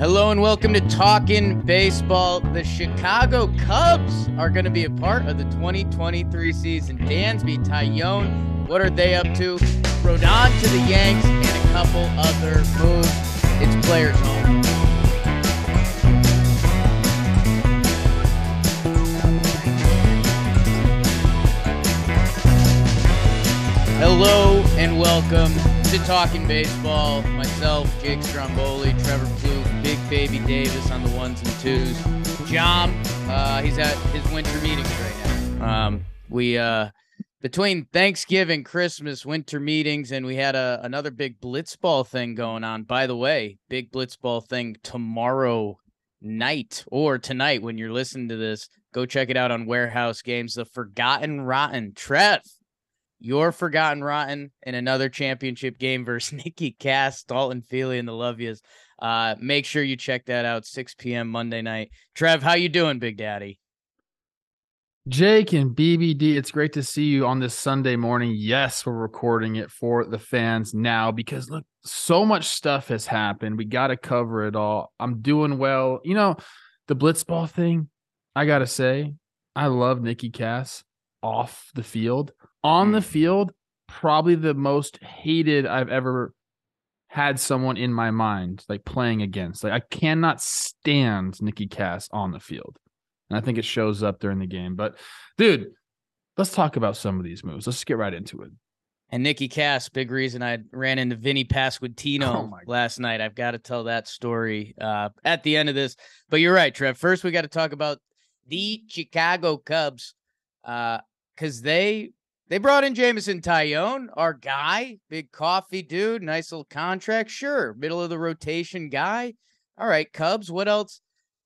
Hello and welcome to Talking Baseball. The Chicago Cubs are going to be a part of the 2023 season. Dansby, Taillon, what are they up to? Rodon to the Yanks and a couple other moves. It's players home. Hello and welcome to Talking Baseball. Myself, Jake Stromboli, Trevor Plouffe, Baby Davis on the ones and twos. John, uh, he's at his winter meetings right now. Um, we uh, between Thanksgiving, Christmas, winter meetings, and we had a another big blitzball thing going on. By the way, big blitzball thing tomorrow night or tonight when you're listening to this. Go check it out on Warehouse Games. The Forgotten Rotten. Trev, your Forgotten Rotten in another championship game versus Nikki Cass, Dalton Feely, and the Lovias. Uh, make sure you check that out. 6 p.m. Monday night. Trev, how you doing, Big Daddy? Jake and BBD, it's great to see you on this Sunday morning. Yes, we're recording it for the fans now because look, so much stuff has happened. We got to cover it all. I'm doing well. You know, the blitzball thing, I got to say, I love Nikki Cass off the field. On the field, probably the most hated I've ever had someone in my mind like playing against. Like I cannot stand Nikki Cass on the field. And I think it shows up during the game. But dude, let's talk about some of these moves. Let's get right into it. And Nikki Cass, big reason I ran into Vinnie Pasquantino Oh last night. I've got to tell that story uh, at the end of this. But you're right, Trev. First, we got to talk about the Chicago Cubs Uh, because they they brought in Jameson Taillon, our guy, big coffee dude, nice little contract. Sure, middle of the rotation guy. All right, Cubs. What else?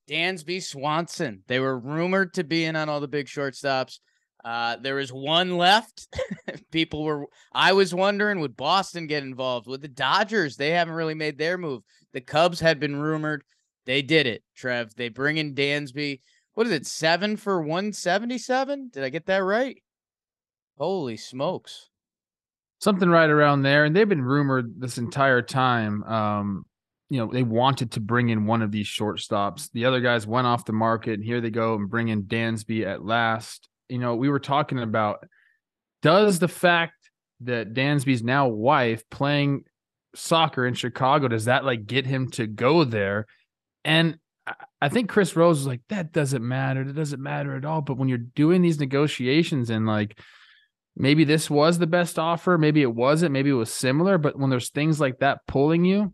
Dansby Swanson. They were rumored to be in on all the big shortstops. Uh, there is one left. People were, I was wondering, would Boston get involved? With the Dodgers, they haven't really made their move. The Cubs had been rumored. They did it, Trev. They bring in Dansby. What is it, seven for 177? Did I get that right? Holy smokes. Something right around there. And they've been rumored this entire time. Um, you know, they wanted to bring in one of these shortstops. The other guys went off the market, and here they go and bring in Dansby at last. You know, we were talking about does the fact that Dansby's now wife playing soccer in Chicago, does that like get him to go there? And I- think Chris Rose was like, that doesn't matter. That doesn't matter at all. But when you're doing these negotiations and like maybe this was the best offer, maybe it wasn't, maybe it was similar, but when there's things like that pulling you,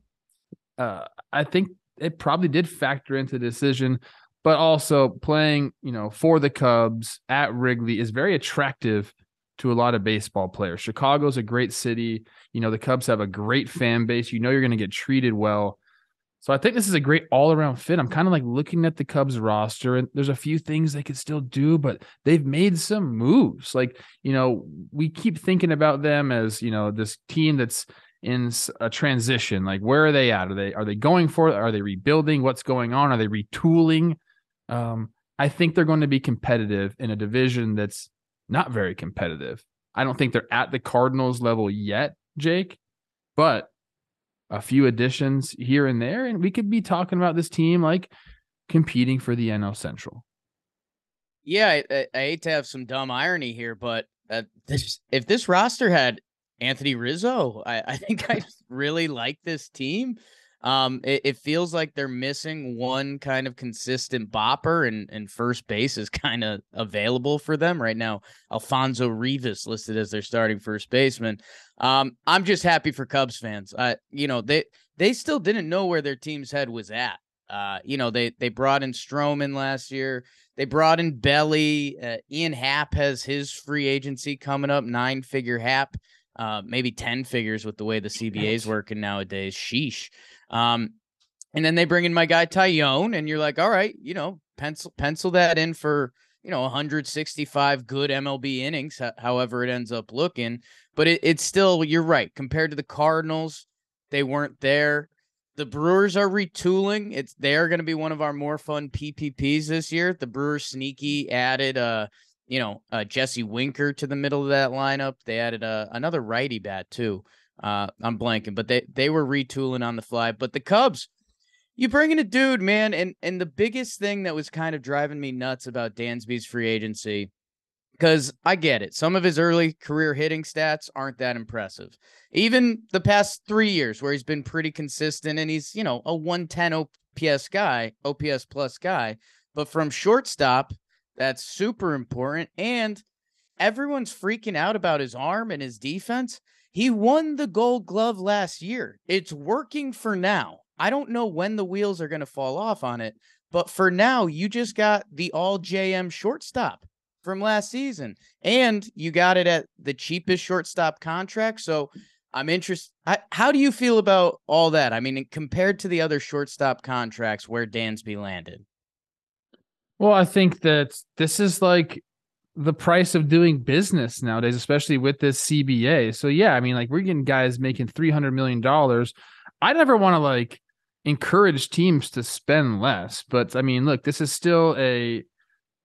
uh, I think it probably did factor into the decision. But also playing, you know, for the Cubs at Wrigley is very attractive to a lot of baseball players. Chicago's a great city. You know, the Cubs have a great fan base. You know, you're going to get treated well. So I think this is a great all around fit. I'm kind of like looking at the Cubs roster, and there's a few things they could still do, but they've made some moves. Like, you know, we keep thinking about them as, you know, this team that's in a transition. Like, where are they at? Are they are they going for it? Are they rebuilding? What's going on? Are they retooling? Um, I think they're going to be competitive in a division that's not very competitive. I don't think they're at the Cardinals level yet, Jake, but a few additions here and there, and we could be talking about this team like competing for the NL Central. Yeah, I, I, hate to have some dumb irony here, but uh, this if this roster had Anthony Rizzo, I, I think I really like this team. Um, it, it feels like they're missing one kind of consistent bopper, and and first base is kind of available for them right now. Alfonso Rivas listed as their starting first baseman. Um, I'm just happy for Cubs fans. Uh, you know they they still didn't know where their team's head was at. Uh, you know they they brought in Stroman last year. They brought in Belly. Uh, Ian Happ has his free agency coming up, nine figure Happ, uh, maybe 10 figures with the way the CBA is working nowadays. Sheesh. Um, and then they bring in my guy Taillon, and you're like, all right, you know, pencil pencil that in for you know 165 good MLB innings, however it ends up looking. But it, it's still, you're right, compared to the Cardinals, they weren't there. The Brewers are retooling. It's they are going to be one of our more fun PPPs this year. The Brewers sneaky added uh you know uh, Jesse Winker to the middle of that lineup. They added uh, another righty bat too. Uh, I'm blanking, but they they were retooling on the fly. But the Cubs, you bring in a dude, man, and and the biggest thing that was kind of driving me nuts about Dansby's free agency, because I get it, some of his early career hitting stats aren't that impressive. Even the past three years, where he's been pretty consistent, and he's you know a 110 OPS guy, OPS plus guy, but from shortstop, that's super important, and everyone's freaking out about his arm and his defense. He won the Gold Glove last year. It's working for now. I don't know when the wheels are going to fall off on it, but for now, you just got the all JM shortstop from last season, and you got it at the cheapest shortstop contract. So I'm interested. How do you feel about all that? I mean, compared to the other shortstop contracts where Dansby landed. Well, I think that this is like the price of doing business nowadays, especially with this CBA. So yeah, I mean, like we're getting guys making three hundred million dollars. I never want to like encourage teams to spend less. But I mean, look, this is still a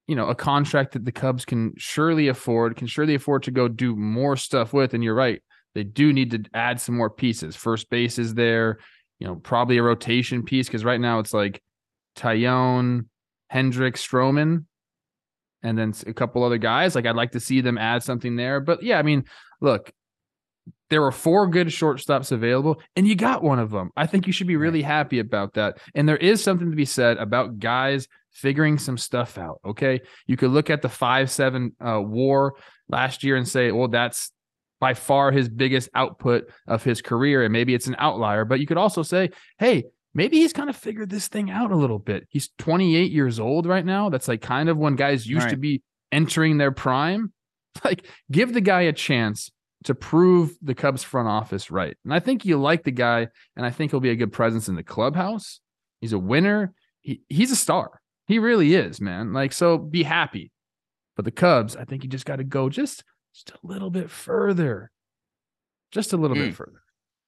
you know a contract that the Cubs can surely afford, can surely afford to go do more stuff with. And you're right, they do need to add some more pieces. First base is there, you know, probably a rotation piece because right now it's like Taillon, Hendricks, Stroman, and then a couple other guys. Like I'd like to see them add something there. But yeah, I mean, look, there were four good shortstops available, and you got one of them. I think you should be really happy about that. And there is something to be said about guys figuring some stuff out. Okay. You could look at the 5 7 uh, war last year and say, well, that's by far his biggest output of his career. And maybe it's an outlier, but you could also say, hey, maybe he's kind of figured this thing out a little bit. He's 28 years old right now. That's like kind of when guys used right. to be entering their prime. Like, give the guy a chance to prove the Cubs front office right. And I think you like the guy, and I think he'll be a good presence in the clubhouse. He's a winner. He, he's a star. He really is, man. Like, so be happy. But the Cubs, I think you just got to go just just a little bit further. Just a little mm. bit hmm. further.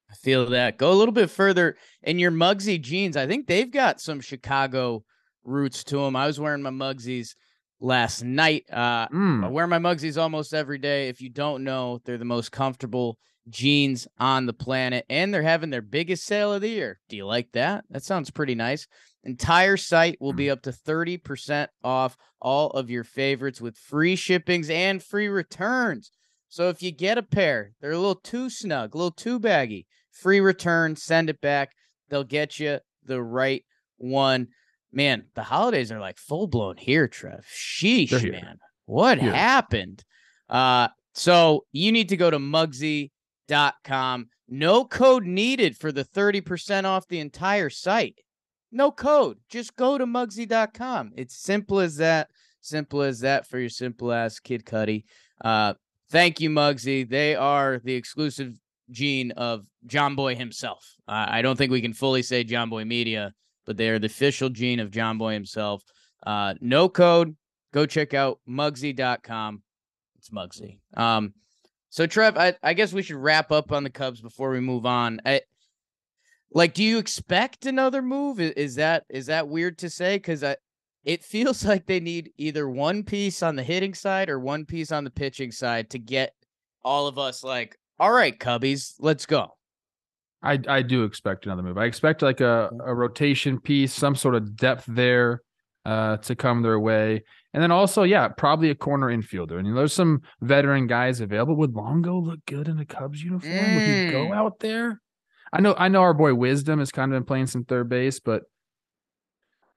I feel that. Go a little bit further. in your Mugsy jeans, I think they've got some Chicago roots to them. I was wearing my Mugsies last night. Uh, mm. I wear my Mugsies almost every day. If you don't know, they're the most comfortable jeans on the planet, and they're having their biggest sale of the year. Do you like that? That sounds pretty nice. Entire site will be mm. up to 30% off all of your favorites with free shippings and free returns. So if you get a pair, they're a little too snug, a little too baggy, free return, send it back. They'll get you the right one man, the holidays are like full blown here, Trev. Sheesh, man. What here. happened? Uh, so you need to go to Mugsy.com. No code needed for the 30% off the entire site. No code. Just go to Mugsy.com. It's simple as that. Simple as that for your simple ass Kid Cudi. Uh, thank you, Mugsy. They are the exclusive jean of Jomboy himself. Uh, I don't think we can fully say Jomboy Media but they are the official jean of Jomboy himself. Uh, no code. Go check out Mugsy.com. It's Mugsy. Um, so Trev, I, I guess we should wrap up on the Cubs before we move on. I, like, do you expect another move? Is, is that is that weird to say? Because I, it feels like they need either one piece on the hitting side or one piece on the pitching side to get all of us like, all right, Cubbies, let's go. I I do expect another move. I expect like a, a rotation piece, some sort of depth there uh, to come their way. And then also, yeah, probably a corner infielder. And you know, there's some veteran guys available. Would Longo look good in a Cubs uniform? Mm. Would he go mm. out there? I know I know our boy Wisdom has kind of been playing some third base, but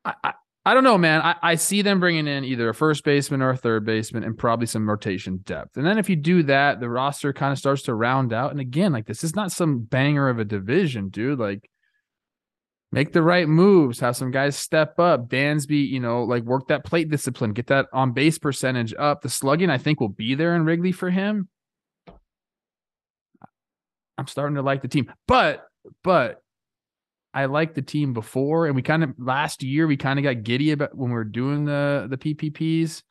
I, I don't know, man. I, I see them bringing in either a first baseman or a third baseman and probably some rotation depth. And then if you do that, the roster kind of starts to round out. And again, like this is not some banger of a division, dude. Like make the right moves, have some guys step up. Dansby, you know, like work that plate discipline, get that on base percentage up. The slugging, I think, will be there in Wrigley for him. I'm starting to like the team. But, but I liked the team before, and we kind of last year we kind of got giddy about when we were doing the the PPPs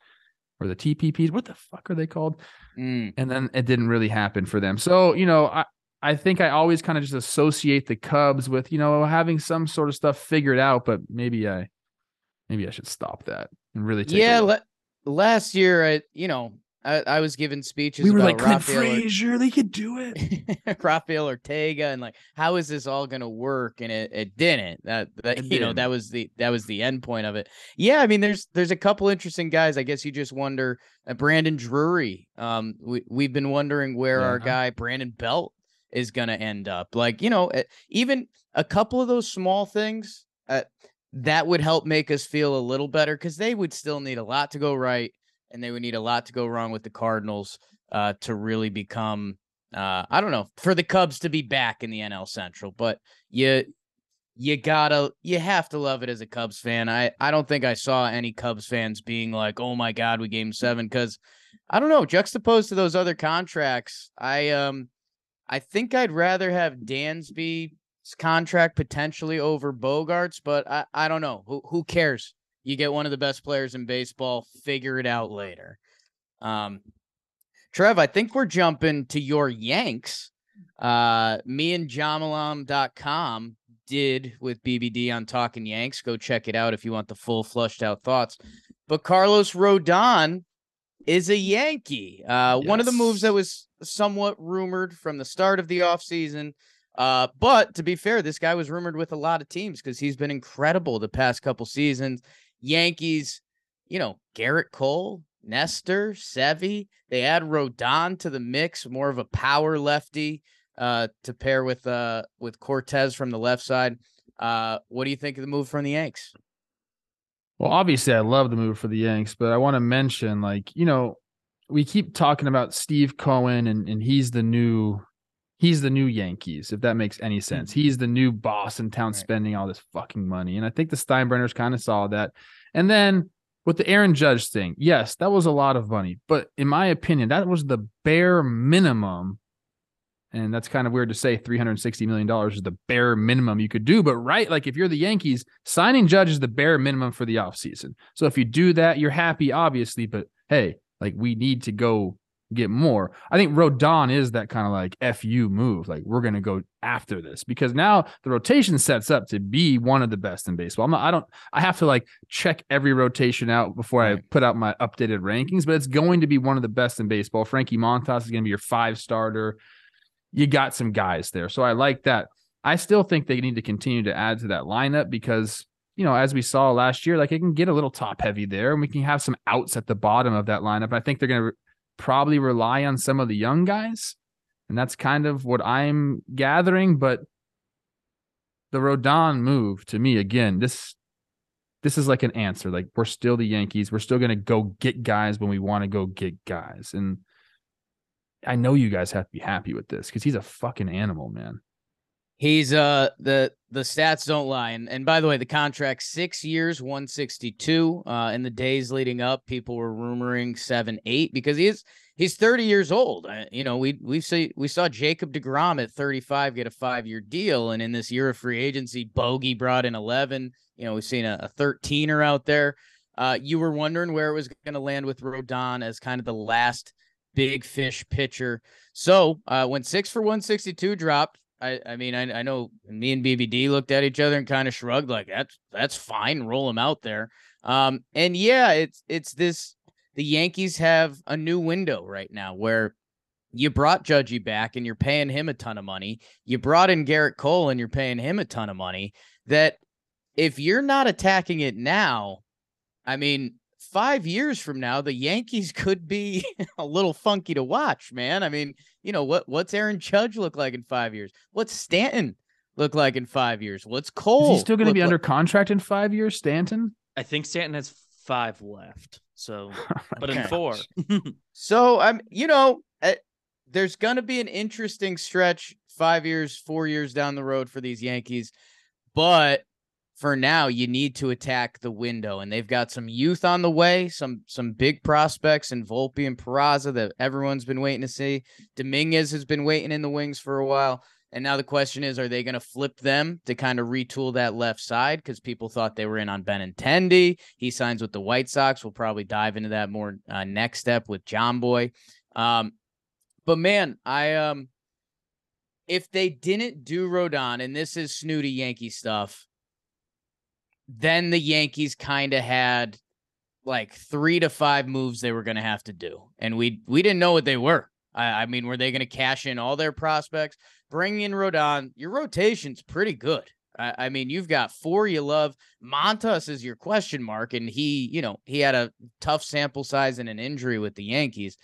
or the TPPs. What the fuck are they called? Mm. And then it didn't really happen for them. So you know, I I think I always kind of just associate the Cubs with you know having some sort of stuff figured out, but maybe I maybe I should stop that and really take yeah. last year, I you know I, I was giving speeches. We were about like Clint Rafael or- they could do it. Rafael Ortega and like how is this all going to work and it, it didn't that, that It you know didn't. that was the that was the end point of it yeah I mean there's there's a couple interesting guys I guess you just wonder uh, Brandon Drury um we we've been wondering where our guy Brandon Belt is going to end up like you know uh, even a couple of those small things uh, that would help make us feel a little better because they would still need a lot to go right and they would need a lot to go wrong with the Cardinals uh, to really become uh, I don't know for the Cubs to be back in the NL Central, but you you gotta you have to love it as a Cubs fan. I I don't think I saw any Cubs fans being like, "Oh my God, we him seven because I don't know. Juxtaposed to those other contracts, I um I think I'd rather have Dansby's contract potentially over Bogaerts, but I I don't know. Who who cares? You get one of the best players in baseball. Figure it out later. Um, Trev, I think we're jumping to your Yanks. Uh, me and Jamalam.com did with BBD on Talking Yanks. Go check it out if you want the full flushed out thoughts. But Carlos Rodon is a Yankee. Uh, one of the moves that was somewhat rumored from the start of the offseason. Uh, but to be fair, this guy was rumored with a lot of teams because he's been incredible the past couple seasons. Yankees, you know, Gerrit Cole, Nestor, Sevy. They add Rodon to the mix, more of a power lefty uh, to pair with uh, with Cortes from the left side. Uh, what do you think of the move from the Yanks? Well, obviously, I love the move for the Yanks, but I want to mention, like, you know, we keep talking about Steve Cohen, and and he's the new, he's the new Yankees, if that makes any sense. Mm-hmm. He's the new boss in town, Right. spending all this fucking money, and I think the Steinbrenners kind of saw that. And then with the Aaron Judge thing, yes, that was a lot of money, but in my opinion, that was the bare minimum. And that's kind of weird to say. $360 million is the bare minimum you could do. But, right, like if you're the Yankees, signing Judge is the bare minimum for the offseason. So if you do that, you're happy, obviously. But hey, like we need to go get more. I think Rodon is that kind of like FU move. Like we're going to go after this because now the rotation sets up to be one of the best in baseball. I'm not, I don't, I have to like check every rotation out before I put out my updated rankings, but it's going to be one of the best in baseball. Frankie Montas is going to be your five starter you got some guys there. So I like that. I still think they need to continue to add to that lineup because, you know, as we saw last year, like it can get a little top heavy there and we can have some outs at the bottom of that lineup. I think they're going to probably rely on some of the young guys. And that's kind of what I'm gathering. But the Rodon move to me, again, this. This is like an answer. Like we're still the Yankees. We're still to go get guys when we want to go get guys. And I know you guys have to be happy with this because he's a fucking animal, man. He's uh the the stats don't lie, and and by the way, the contract six years, one sixty two. Uh, in the days leading up, people were rumoring seven eight because he is he's thirty years old. Uh, you know, we we see we saw Jacob Degrom at thirty five get a five year deal, and in this year of free agency, Bogey brought in eleven. You know, we've seen a, thirteener out there. Uh, you were wondering where it was going to land with Rodon as kind of the last big fish pitcher. So uh, when six for one sixty two dropped. I, I mean, I, I know me and BBD looked at each other and kind of shrugged, like that's that's fine, roll him out there. Um, and yeah, it's it's this. The Yankees have a new window right now where you brought Judgy back and you're paying him a ton of money. You brought in Gerrit Cole and you're paying him a ton of money. That if you're not attacking it now, I mean, five years from now, the Yankees could be a little funky to watch, man. I mean, you know what what's Aaron Judge look like in five years? What's Stanton look like in five years? What's Cole? Is he still going to be like- under contract in five years, Stanton? I think Stanton has five left. So, but in four, So I'm, you know, uh, there's gonna be an interesting stretch, five years, four years down the road for these Yankees, but for now, you need to attack the window, and they've got some youth on the way, some some big prospects in Volpe and Peraza that everyone's been waiting to see. Dominguez has been waiting in the wings for a while. And now the question is, are they going to flip them to kind of retool that left side? Because people thought they were in on Benintendi. He signs with the White Sox. We'll probably dive into that more uh, next step with Jomboy. Um, but man, I um, if they didn't do Rodon, and this is snooty Yankee stuff, then the Yankees kind of had like three to five moves they were going to have to do, and we we didn't know what they were. I, I mean, were they going to cash in all their prospects, bring in Rodon? Your rotation's pretty good. I, I mean, you've got four you love. Montas is your question mark, and he, you know, he had a tough sample size and an injury with the Yankees.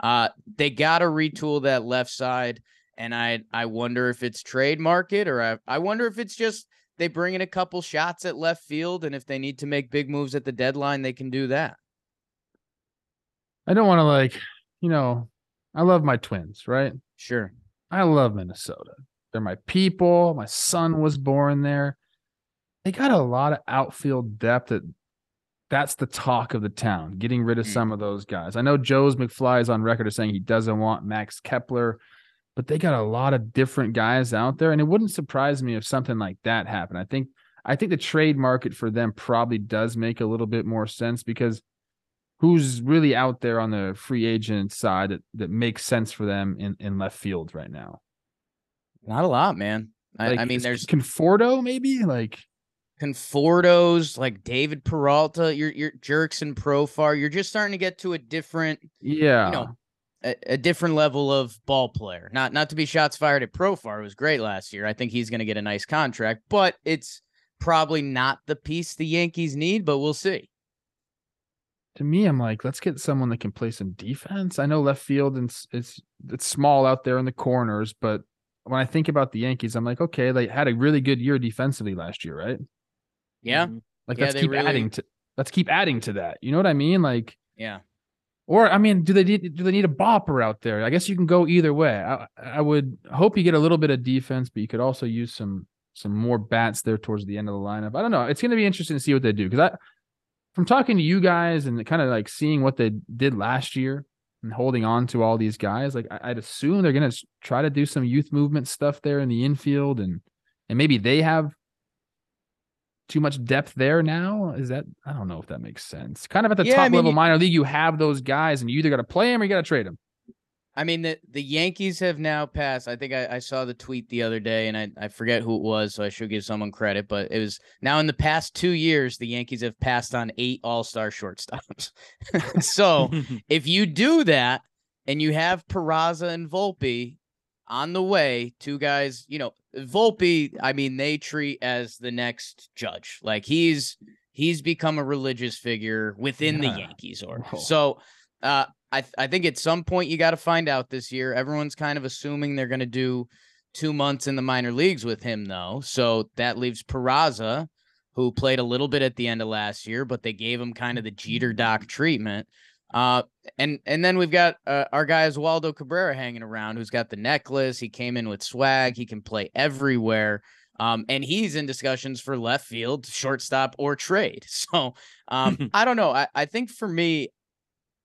Uh, they got to retool that left side, and I I wonder if it's trade market or I, I wonder if it's just they bring in a couple shots at left field, and if they need to make big moves at the deadline, they can do that. I don't want to like, you know, I love my twins, right? Sure. I love Minnesota. They're my people. My son was born there. They got a lot of outfield depth that that's the talk of the town, getting rid of Mm. some of those guys. I know Joe's McFly is on record as saying he doesn't want Max Kepler, but they got a lot of different guys out there. And it wouldn't surprise me if something like that happened. I think I think the trade market for them probably does make a little bit more sense because who's really out there on the free agent side that, that makes sense for them in, in left field right now? Not a lot, man. I, Like, I mean, there's Conforto, maybe like Confortos, like David Peralta, your your Jurickson Profar. You're just starting to get to a different, yeah, you know, a, a different level of ball player. Not not to be shots fired at Profar. It was great last year. I think he's going to get a nice contract, but it's probably not the piece the Yankees need. But we'll see. to me, I'm like, let's get someone that can play some defense. I know left field and it's it's, it's small out there in the corners, but when I think about the Yankees, I'm like, okay, they had a really good year defensively last year, right? Yeah, Mhm. Like Yeah, let's keep really- adding to let's keep adding to that. You know what I mean? Like, yeah. Or I mean, do they need do they need a bopper out there? I guess you can go either way. I I would hope you get a little bit of defense, but you could also use some some more bats there towards the end of the lineup. I don't know. It's going to be interesting to see what they do because I, from talking to you guys and kind of like seeing what they did last year and holding on to all these guys, like I'd assume they're going to try to do some youth movement stuff there in the infield and and maybe they have too much depth there now. Is that I don't know if that makes sense. Kind of at the Yeah, top I mean, level you- minor league, you have those guys and you either got to play them or you got to trade them. I mean, the, the Yankees have now passed. I think I, I saw the tweet the other day, and I, I forget who it was, so I should give someone credit. But it was now in the past two years, the Yankees have passed on eight All Star shortstops. so if you do that, and you have Peraza and Volpe on the way, two guys, you know, Volpe. I mean, they treat as the next judge. Like he's he's become a religious figure within the Yankees or So, uh, I th- I think at some point you got to find out this year. Everyone's kind of assuming they're going to do two months in the minor leagues with him, though. So that leaves Peraza, who played a little bit at the end of last year, but they gave him kind of the Jeter Doc treatment. Uh, and and then we've got uh, our guy Oswaldo Cabrera hanging around, who's got the necklace. He came in with swag. He can play everywhere. Um, and he's in discussions for left field, shortstop, or trade. So um, I don't know. I, I think for me,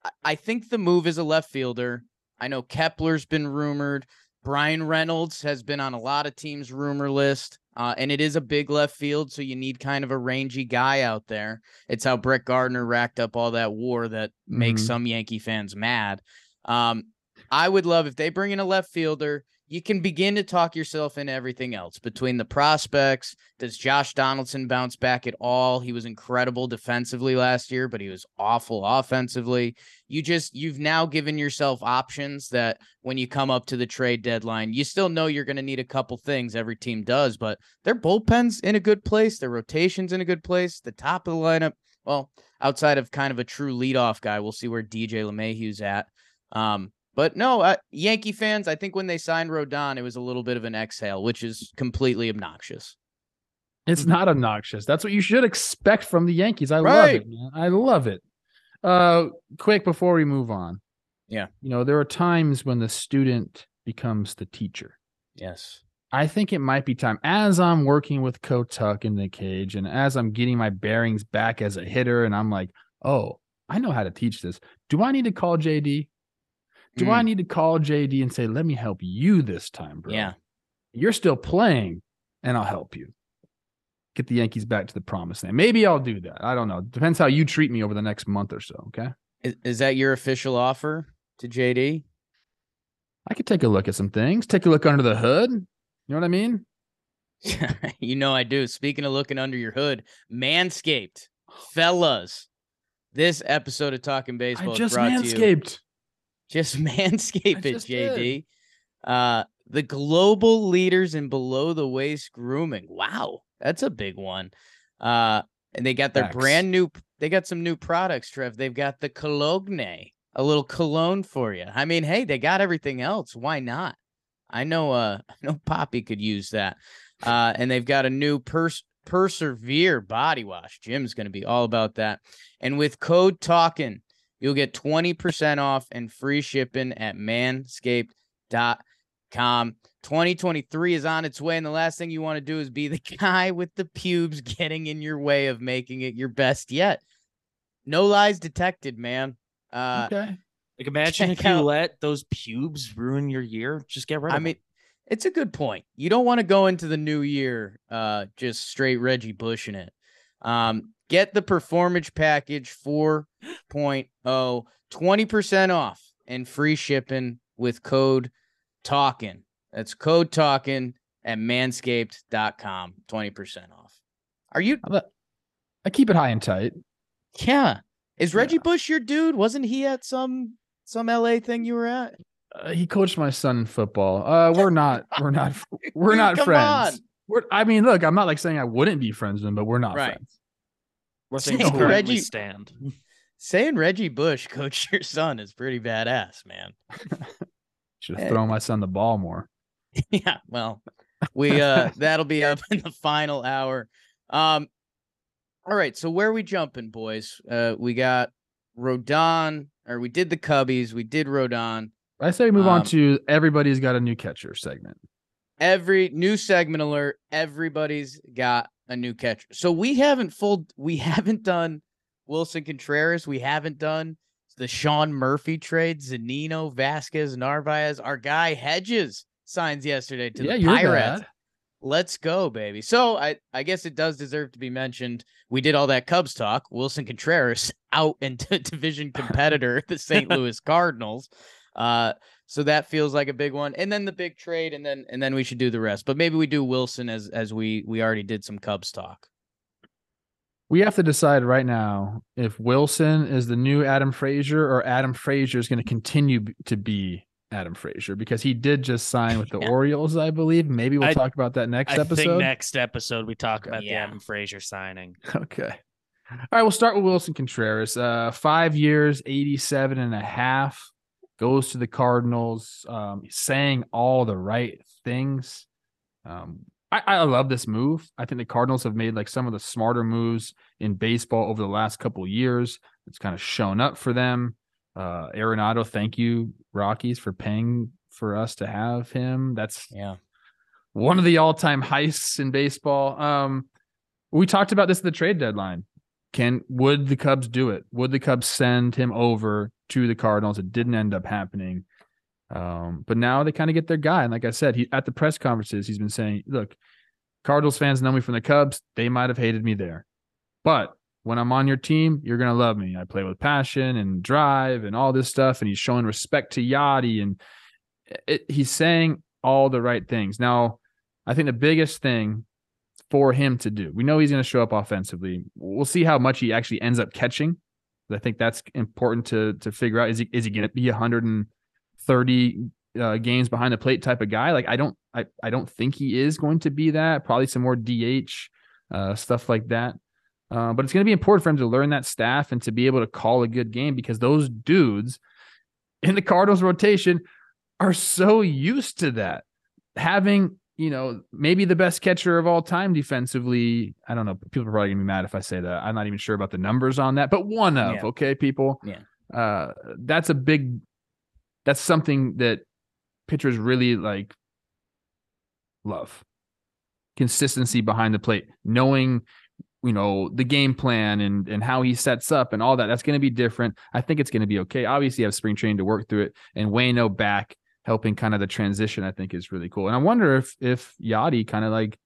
I- I think the move is a left fielder. I know Kepler's been rumored. Bryan Reynolds has been on a lot of teams' rumor list, uh, and it is a big left field, so you need kind of a rangy guy out there. It's how Brett Gardner racked up all that war that makes Mhm. some Yankee fans mad. Um, I would love if they bring in a left fielder. You can begin to talk yourself into everything else between the prospects. Does Josh Donaldson bounce back at all? He was incredible defensively last year, but he was awful offensively. You just, you've now given yourself options that when you come up to the trade deadline, you still know you're going to need a couple things. Every team does, but their bullpen's in a good place. Their rotation's in a good place. The top of the lineup, well, outside of kind of a true leadoff guy, we'll see where DJ LeMahieu's at. Um, but no, uh, Yankee fans, I think when they signed Rodon, it was a little bit of an exhale, which is completely obnoxious. It's not obnoxious. That's what you should expect from the Yankees. I love it, man. I love it. Uh quick before we move on. Yeah. You know, there are times when the student becomes the teacher. Yes. I think it might be time as I'm working with Kotuck in the cage and as I'm getting my bearings back as a hitter and I'm like, "Oh, I know how to teach this. Do I need to call JD? Do I Mm, need to call JD and say, "Let me help you this time, bro?" Yeah. You're still playing and I'll help you. Get the Yankees back to the promised land. Maybe I'll do that. I don't know. Depends how you treat me over the next month or so. Okay. Is, is that your official offer to JD? I could take a look at some things, take a look under the hood. You know what I mean? you know I do. Speaking of looking under your hood, Manscaped, fellas, This episode of Talking Baseball I just brought to you. manscaped. Just manscape it, just JD. did. Uh, the global leaders in below the waist grooming. Wow, that's a big one. Uh, and they got their brand new. They got some new products, Trev. They've got the cologne, a little cologne for you. I mean, hey, they got everything else. Why not? I know. Uh, I know Poppy could use that. Uh, and they've got a new pers- persevere body wash. Jim's going to be all about that. And with code talking, you'll get 20% off and free shipping at manscaped.com. 2023 is on its way, and the last thing you want to do is be the guy with the pubes getting in your way of making it your best yet. No lies detected, man. Uh, okay. Like imagine if you out- let those pubes ruin your year. Just get rid of I them. mean, it's a good point. You don't want to go into the new year uh just straight Reggie Bush in it. Um get the performance package 4.0 20% off and free shipping with code talking. That's code talking at manscaped.com 20% off. Are you I keep it high and tight. yeah. Is Yeah. Reggie Bush your dude? Wasn't he at some some LA thing you were at? Uh, he coached my son in football. Uh, we're not. We're not. We're not Come friends. on. We're. I mean, look. I'm not like saying I wouldn't be friends with him, but we're not Right. friends. Where Saying things currently Reggie- stand. Saying Reggie Bush coached your son is pretty badass, man. Should Eh. have thrown my son the ball more. yeah, well, we uh that'll be up in the final hour. Um all right, so where are we jumping, boys? Uh we got Rodon, or we did the Cubbies, we did Rodon. I say we move on Um, to everybody's got a new catcher segment. Every new segment alert, everybody's got a new catcher. So we haven't full we haven't done Willson Contreras, we haven't done the Sean Murphy trade, Zunino, Vazquez, Narvaez. Our guy Hedges signs yesterday to yeah, the Pirates. bad. Let's go, baby. So I, I guess it does deserve to be mentioned. We did all that Cubs talk. Willson Contreras out into division competitor, the St. Louis Cardinals. Uh, so that feels like a big one. And then the big trade, and then and then we should do the rest. But maybe we do Willson as as we we already did some Cubs talk. We have to decide right now if Willson is the new Adam Frazier or Adam Frazier is going to continue to be Adam Frazier because he did just sign with the Yeah. Orioles, I believe. Maybe we'll I- talk about that next I episode. think next episode we talk about Yeah. the Adam Frazier signing. Okay. All right, we'll start with Willson Contreras. Uh, five years, 87 and a half, goes to the Cardinals, um, saying all the right things. Um, I, I love this move. I think the Cardinals have made like some of the smarter moves in baseball over the last couple of years. It's kind of shown up for them. Uh, Arenado, thank you, Rockies, for paying for us to have him. That's Yeah. one of the all-time heists in baseball. Um, we talked about this at the trade deadline. Can would the Cubs do it? Would the Cubs send him over to the Cardinals? It didn't end up happening. Um, but now they kind of get their guy. And like I said, he at the press conferences, he's been saying, look, Cardinals fans know me from the Cubs. They might have hated me there. But when I'm on your team, you're gonna love me. I play with passion and drive and all this stuff. And he's showing respect to Yadi and it, he's saying all the right things. Now, I think the biggest thing for him to do, we know he's going to show up offensively. We'll see how much he actually ends up catching. I think that's important to to figure out. Is he is he going to be 130 uh, games behind the plate type of guy? Like I don't I I don't think he is going to be that. Probably some more DH uh, stuff like that. Uh, but it's going to be important for him to learn that staff and to be able to call a good game because those dudes in the Cardinals rotation are so used to that. Having, you know, maybe the best catcher of all time defensively. I don't know. People are probably gonna be mad if I say that. I'm not even sure about the numbers on that, but one of, Yeah. okay, people. Yeah. Uh that's a big that's something that pitchers really like love. Consistency behind the plate, knowing you know the game plan and and how he sets up and all that that's going to be different i think it's going to be okay obviously you have spring training to work through it and waino back helping kind of the transition i think is really cool. And i wonder if if yadi kind of like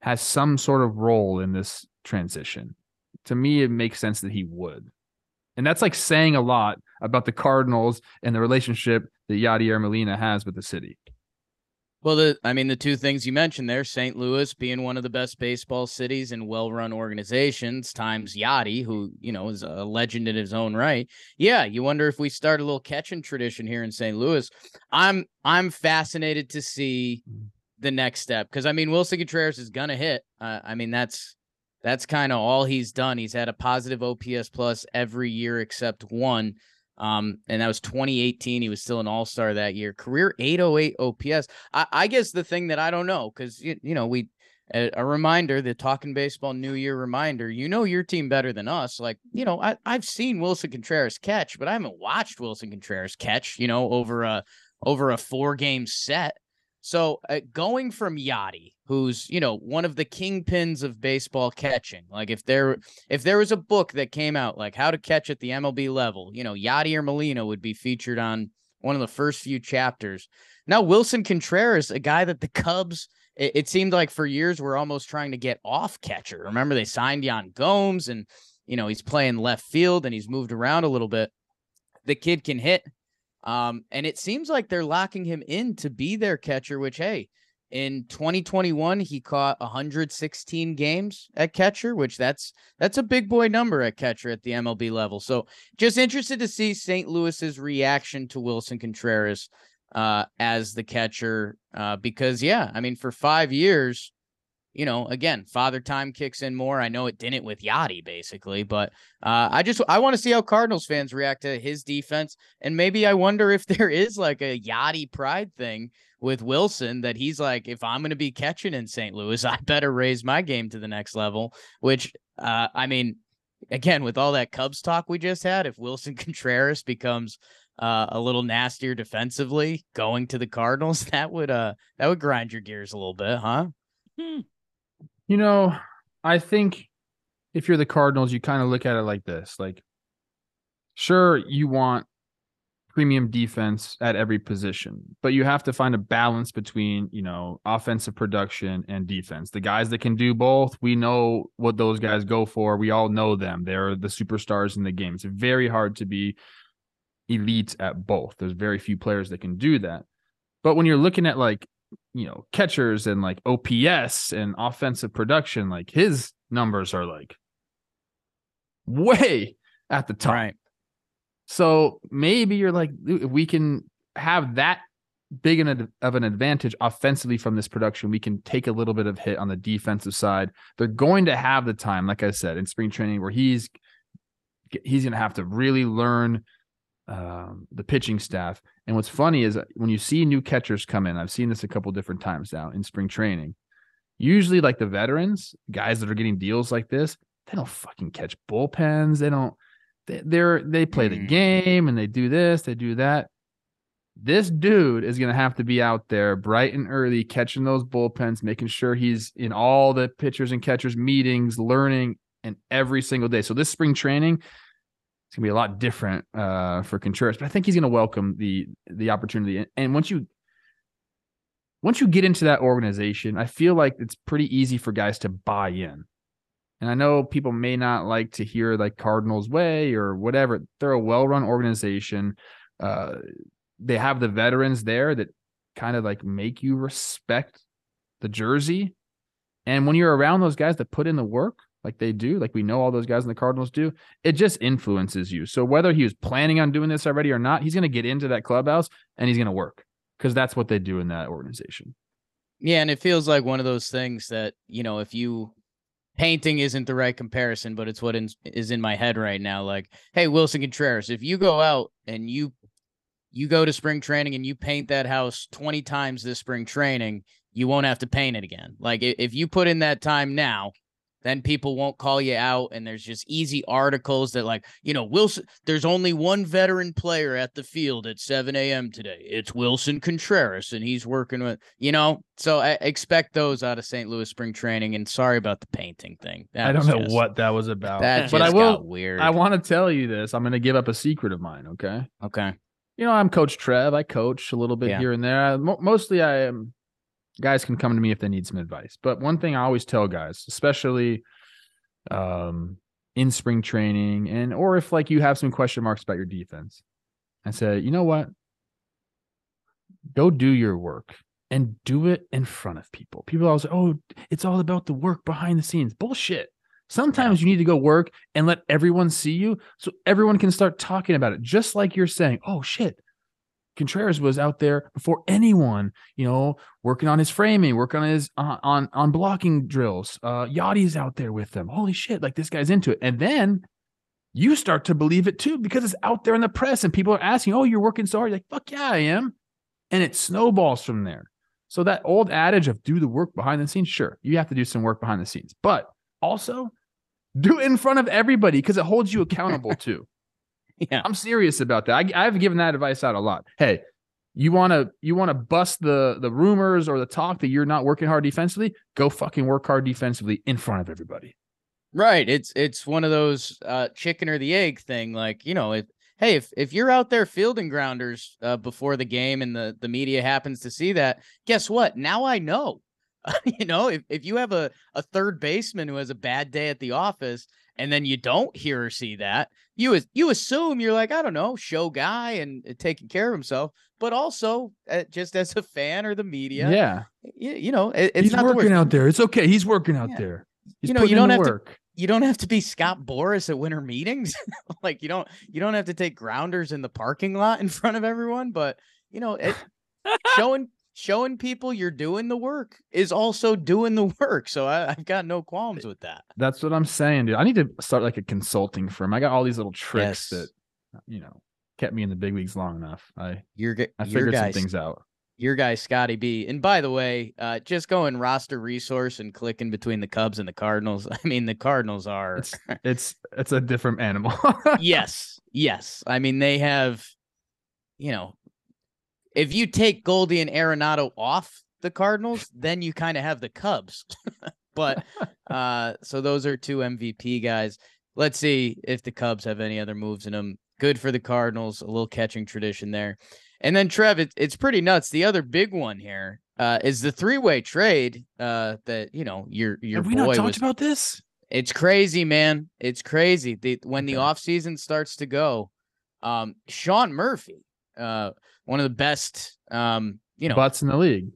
has some sort of role in this transition. To me it makes sense that he would. And that's like saying a lot about the cardinals and the relationship that yadi Molina has with the city Well, the I mean the two things you mentioned there, St. Louis being one of the best baseball cities and well-run organizations, times Yadi, who, you know, is a legend in his own right. Yeah, you wonder if we start a little catching tradition here in St. Louis. I'm I'm fascinated to see the next step because I mean Willson Contreras is gonna hit. Uh, I mean that's that's kind of all he's done. He's had a positive OPS plus every year except one. Um, and that was 2018. He was still an all star that year. Career 808 OPS. I, I guess the thing that I don't know, because you, you know, we a, a, reminder, the talking baseball New Year reminder. You know your team better than us. Like you know, I I've seen Willson Contreras catch, but I haven't watched Willson Contreras catch. You know, over a over a four game set. So uh, going from Yadi, who's you know one of the kingpins of baseball catching, like if there if there was a book that came out like how to catch at the MLB level, you know Yadi or Molina would be featured on one of the first few chapters. Now Willson Contreras, a guy that the Cubs, it, it seemed like for years were almost trying to get off catcher. Remember they signed Yan Gomes, and you know he's playing left field and he's moved around a little bit. The kid can hit um, and it seems like they're locking him in to be their catcher, which, hey, in 2021, he caught 116 games at catcher, which that's that's a big boy number at catcher at the MLB level. So just interested to see St. Louis's reaction to Willson Contreras uh, as the catcher, uh, because yeah, I mean, for five years, you know, again, father time kicks in more. I know it didn't with Yadi basically, but uh, I just I want to see how Cardinals fans react to his defense, and maybe I wonder if there is like a Yadi pride thing with Willson that he's like, if I'm going to be catching in St. Louis, I better raise my game to the next level. Which, uh, I mean, again, with all that Cubs talk we just had, if Willson Contreras becomes uh, a little nastier defensively going to the Cardinals, that would uh that would grind your gears a little bit, huh? Hmm. You know, I think if you're the Cardinals, you kind of look at it like this like, sure, you want premium defense at every position, but you have to find a balance between, you know, offensive production and defense. The guys that can do both, we know what those guys go for. We all know them. They're the superstars in the game. It's very hard to be elite at both. There's very few players that can do that. But when you're looking at like you know catchers and like OPS and offensive production, like his numbers are like way at the top. Right. So maybe you're like we can have that big of an advantage offensively from this production. We can take a little bit of hit on the defensive side. They're going to have the time, like I said, in spring training where he's he's going to have to really learn um, the pitching staff. And what's funny is when you see new catchers come in, I've seen this a couple different times now in spring training. Usually, like the veterans, guys that are getting deals like this, they don't fucking catch bullpens. They don't. They, they're they play the mm. game and they do this, they do that. This dude is to have to be out there bright and early, catching those bullpens, making sure he's in all the pitchers and catchers meetings, learning and every single day. So this spring training, it's gonna be a lot different uh, for Contreras, but I think he's gonna welcome the the opportunity. And once you once you get into that organization, I feel like it's pretty easy for guys to buy in. And I know people may not like to hear like Cardinals way or whatever. They're a well-run organization. Uh, they have the veterans there that kind of like make you respect the jersey. And when you're around those guys that put in the work, like they do, like we know all those guys in the Cardinals do, it just influences you. So whether he was planning on doing this already or not, he's going to get into that clubhouse and he's going to work because that's what they do in that organization. Yeah, and it feels like one of those things that, you know, if you painting isn't the right comparison, but it's what in, is in my head right now like, hey, Willson Contreras, if you go out and you you go to spring training and you paint that house 20 times this spring training, you won't have to paint it again. Like if you put in that time now, then people won't call you out and there's just easy articles that like you know Willson, there's only one veteran player at the field at 7 a.m today. It's Willson contreras and he's working with you know? So i expect those out of st louis spring training and sorry about the painting thing. That i don't know just, what that was about. that but i will weird. I want to tell you this i'm going to give up a secret of mine okay? Okay. You know i'm coach trev i coach a little bit yeah. here and there. Mostly i am guys can come to me if they need some advice. But one thing I always tell guys, especially um, in spring training, and or if like you have some question marks about your defense, I say, you know what? Go do your work and do it in front of people. People always oh, it's all about the work behind the scenes. Bullshit. Sometimes you need to go work and let everyone see you so everyone can start talking about it. Just like you're saying, oh shit, Contreras was out there before anyone, you know, working on his framing, working on his uh, on on blocking drills. Uh Yadi's out there with them. Holy shit, like this guy's into it. And then you start to believe it too because it's out there in the press and people are asking, "Oh, you're working so hard." You're like, "Fuck yeah, I am." And it snowballs from there. So that old adage of do the work behind the scenes, sure, you have to do some work behind the scenes, but also do it in front of everybody because it holds you accountable too. Yeah. I'm serious about that. I, I've given that advice out a lot. Hey, you want to you want to bust the the rumors or the talk that you're not working hard defensively? Go fucking work hard defensively in front of everybody. Right. It's it's one of those uh chicken or the egg thing. Like, you know, if hey, if if you're out there fielding grounders uh, before the game and the the media happens to see that, guess what? Now I know. you know, if, if you have a, a third baseman who has a bad day at the office and then you don't hear or see that, you you assume you're like, I don't know, show guy and uh, taking care of himself, but also uh, just as a fan or the media, Yeah, you, you know, it, it's he's not the working worst. out there. It's okay. He's working out Yeah. there. He's You know, you don't the have to- you don't have to be Scott Boras at winter meetings. like you don't you don't have to take grounders in the parking lot in front of everyone, but you know, it, showing showing people you're doing the work is also doing the work. So I, I've got no qualms with that. That's what I'm saying, dude. I need to start like a consulting firm. I got all these little tricks Yes. that you know kept me in the big leagues long enough. I Your gu- I your figured some things out. your guy Scotty B. And by the way, uh, just going roster resource and clicking between the Cubs and the Cardinals. I mean, the Cardinals are It's it's it's a different animal. yes, yes. I mean, they have, you know, if you take Goldie and Arenado off the Cardinals, then you kind of have the Cubs. but uh, so those are two MVP guys. Let's see if the Cubs have any other moves in them. Good for the Cardinals, a little catching tradition there. And then Trev, it, it's pretty nuts. The other big one here uh, is the three-way trade uh, that you know your your Have we boy not talked was about this? it's crazy, man. It's crazy. The when the Okay. off season starts to go, um, Sean Murphy, uh, one of the best, um, you know, Butts in the league.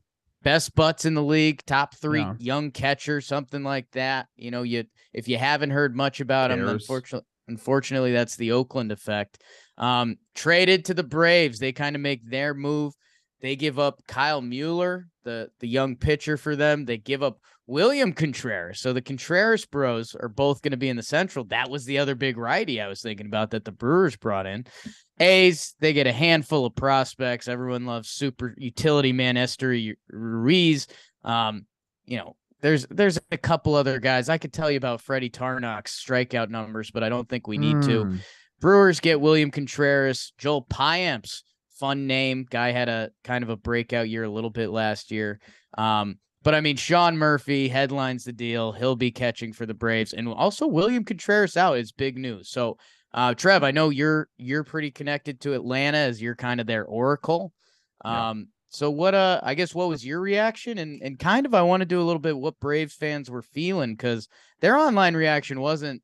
best butts in the league, top three Yeah. young catcher, something like that. You know, you if you haven't heard much about him, unfortunately, unfortunately, that's the Oakland effect. Um, traded to the Braves, they kind of make their move. They give up Kyle Muller, the the young pitcher for them. They give up William Contreras. So the Contreras Bros are both going to be in the Central. That was the other big righty I was thinking about that the Brewers brought in. A's, they get a handful of prospects. Everyone loves super utility man Esteury Ruiz. Um, you know, there's there's a couple other guys. I could tell you about Freddy Tarnok's strikeout numbers, but I don't think we need to. Mm. Brewers get William Contreras, Joel Payamps, fun name. Guy had a kind of a breakout year a little bit last year. Um, but I mean, Sean Murphy headlines the deal. He'll be catching for the Braves, and also William Contreras out is big news. So, uh, Trev, I know you're you're pretty connected to Atlanta as you're kind of their oracle. Yeah. Um, so what? Uh, I guess what was your reaction? And and kind of, I want to do a little bit what Braves fans were feeling because their online reaction wasn't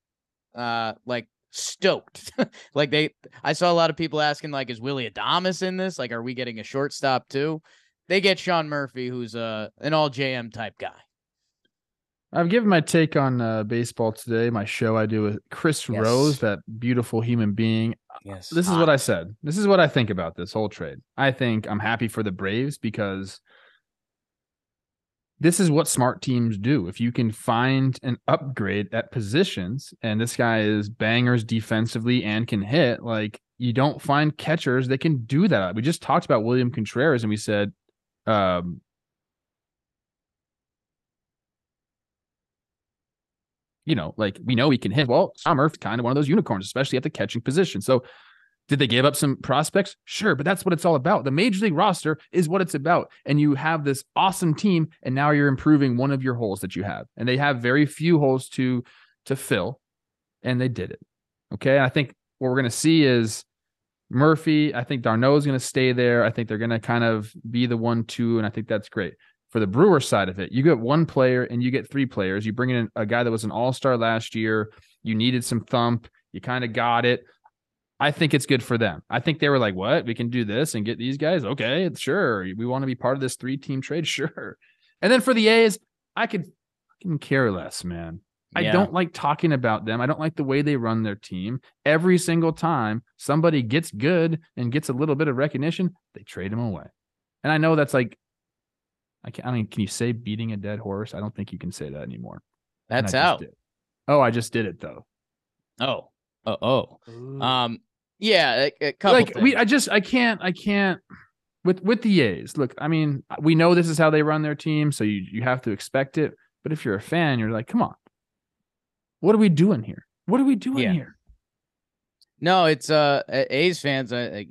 uh like stoked. like they I saw a lot of people asking like is Willy Adames in this? Like are we getting a shortstop too? They get Sean Murphy who's uh an all JM type guy. I've given my take on uh, baseball today. My show I do with Chris Yes. Rose, that beautiful human being. Yes. This is what I said. This is what I think about this whole trade. I think I'm happy for the Braves because this is what smart teams do. If you can find an upgrade at positions, and this guy is bangers defensively and can hit, like you don't find catchers that can do that. We just talked about William Contreras and we said, um, you know, like we know he can hit. Well, Summer kind of one of those unicorns, especially at the catching position. So did they give up some prospects? Sure, but that's what it's all about. The major league roster is what it's about. And you have this awesome team, and now you're improving one of your holes that you have. And they have very few holes to to fill, and they did it. Okay. I think what we're gonna see is Murphy. I think d'Arnaud is gonna stay there. I think they're gonna kind of be the one two, and I think that's great. For the Brewer side of it, you get one player and you get three players. You bring in a guy that was an all-star last year. You needed some thump. You kind of got it. I think it's good for them. I think they were like, "What? We can do this and get these guys? Okay, sure. We want to be part of this three-team trade, sure." And then for the A's, I could fucking care less, man. I don't like talking about them. I don't like the way they run their team. Every single time somebody gets good and gets a little bit of recognition, they trade them away. And I know that's like, I, can, I mean, can you say beating a dead horse? I don't think you can say that anymore. That's out. did. Oh, I just did it though. Oh, oh, oh. Um, yeah, a, a couple like we. I just, I can't, I can't. With with the A's, look, I mean, we know this is how they run their team, so you you have to expect it. But if you're a fan, you're like, come on, what are we doing here? What are we doing Yeah. here? No, it's uh A's fans. I, I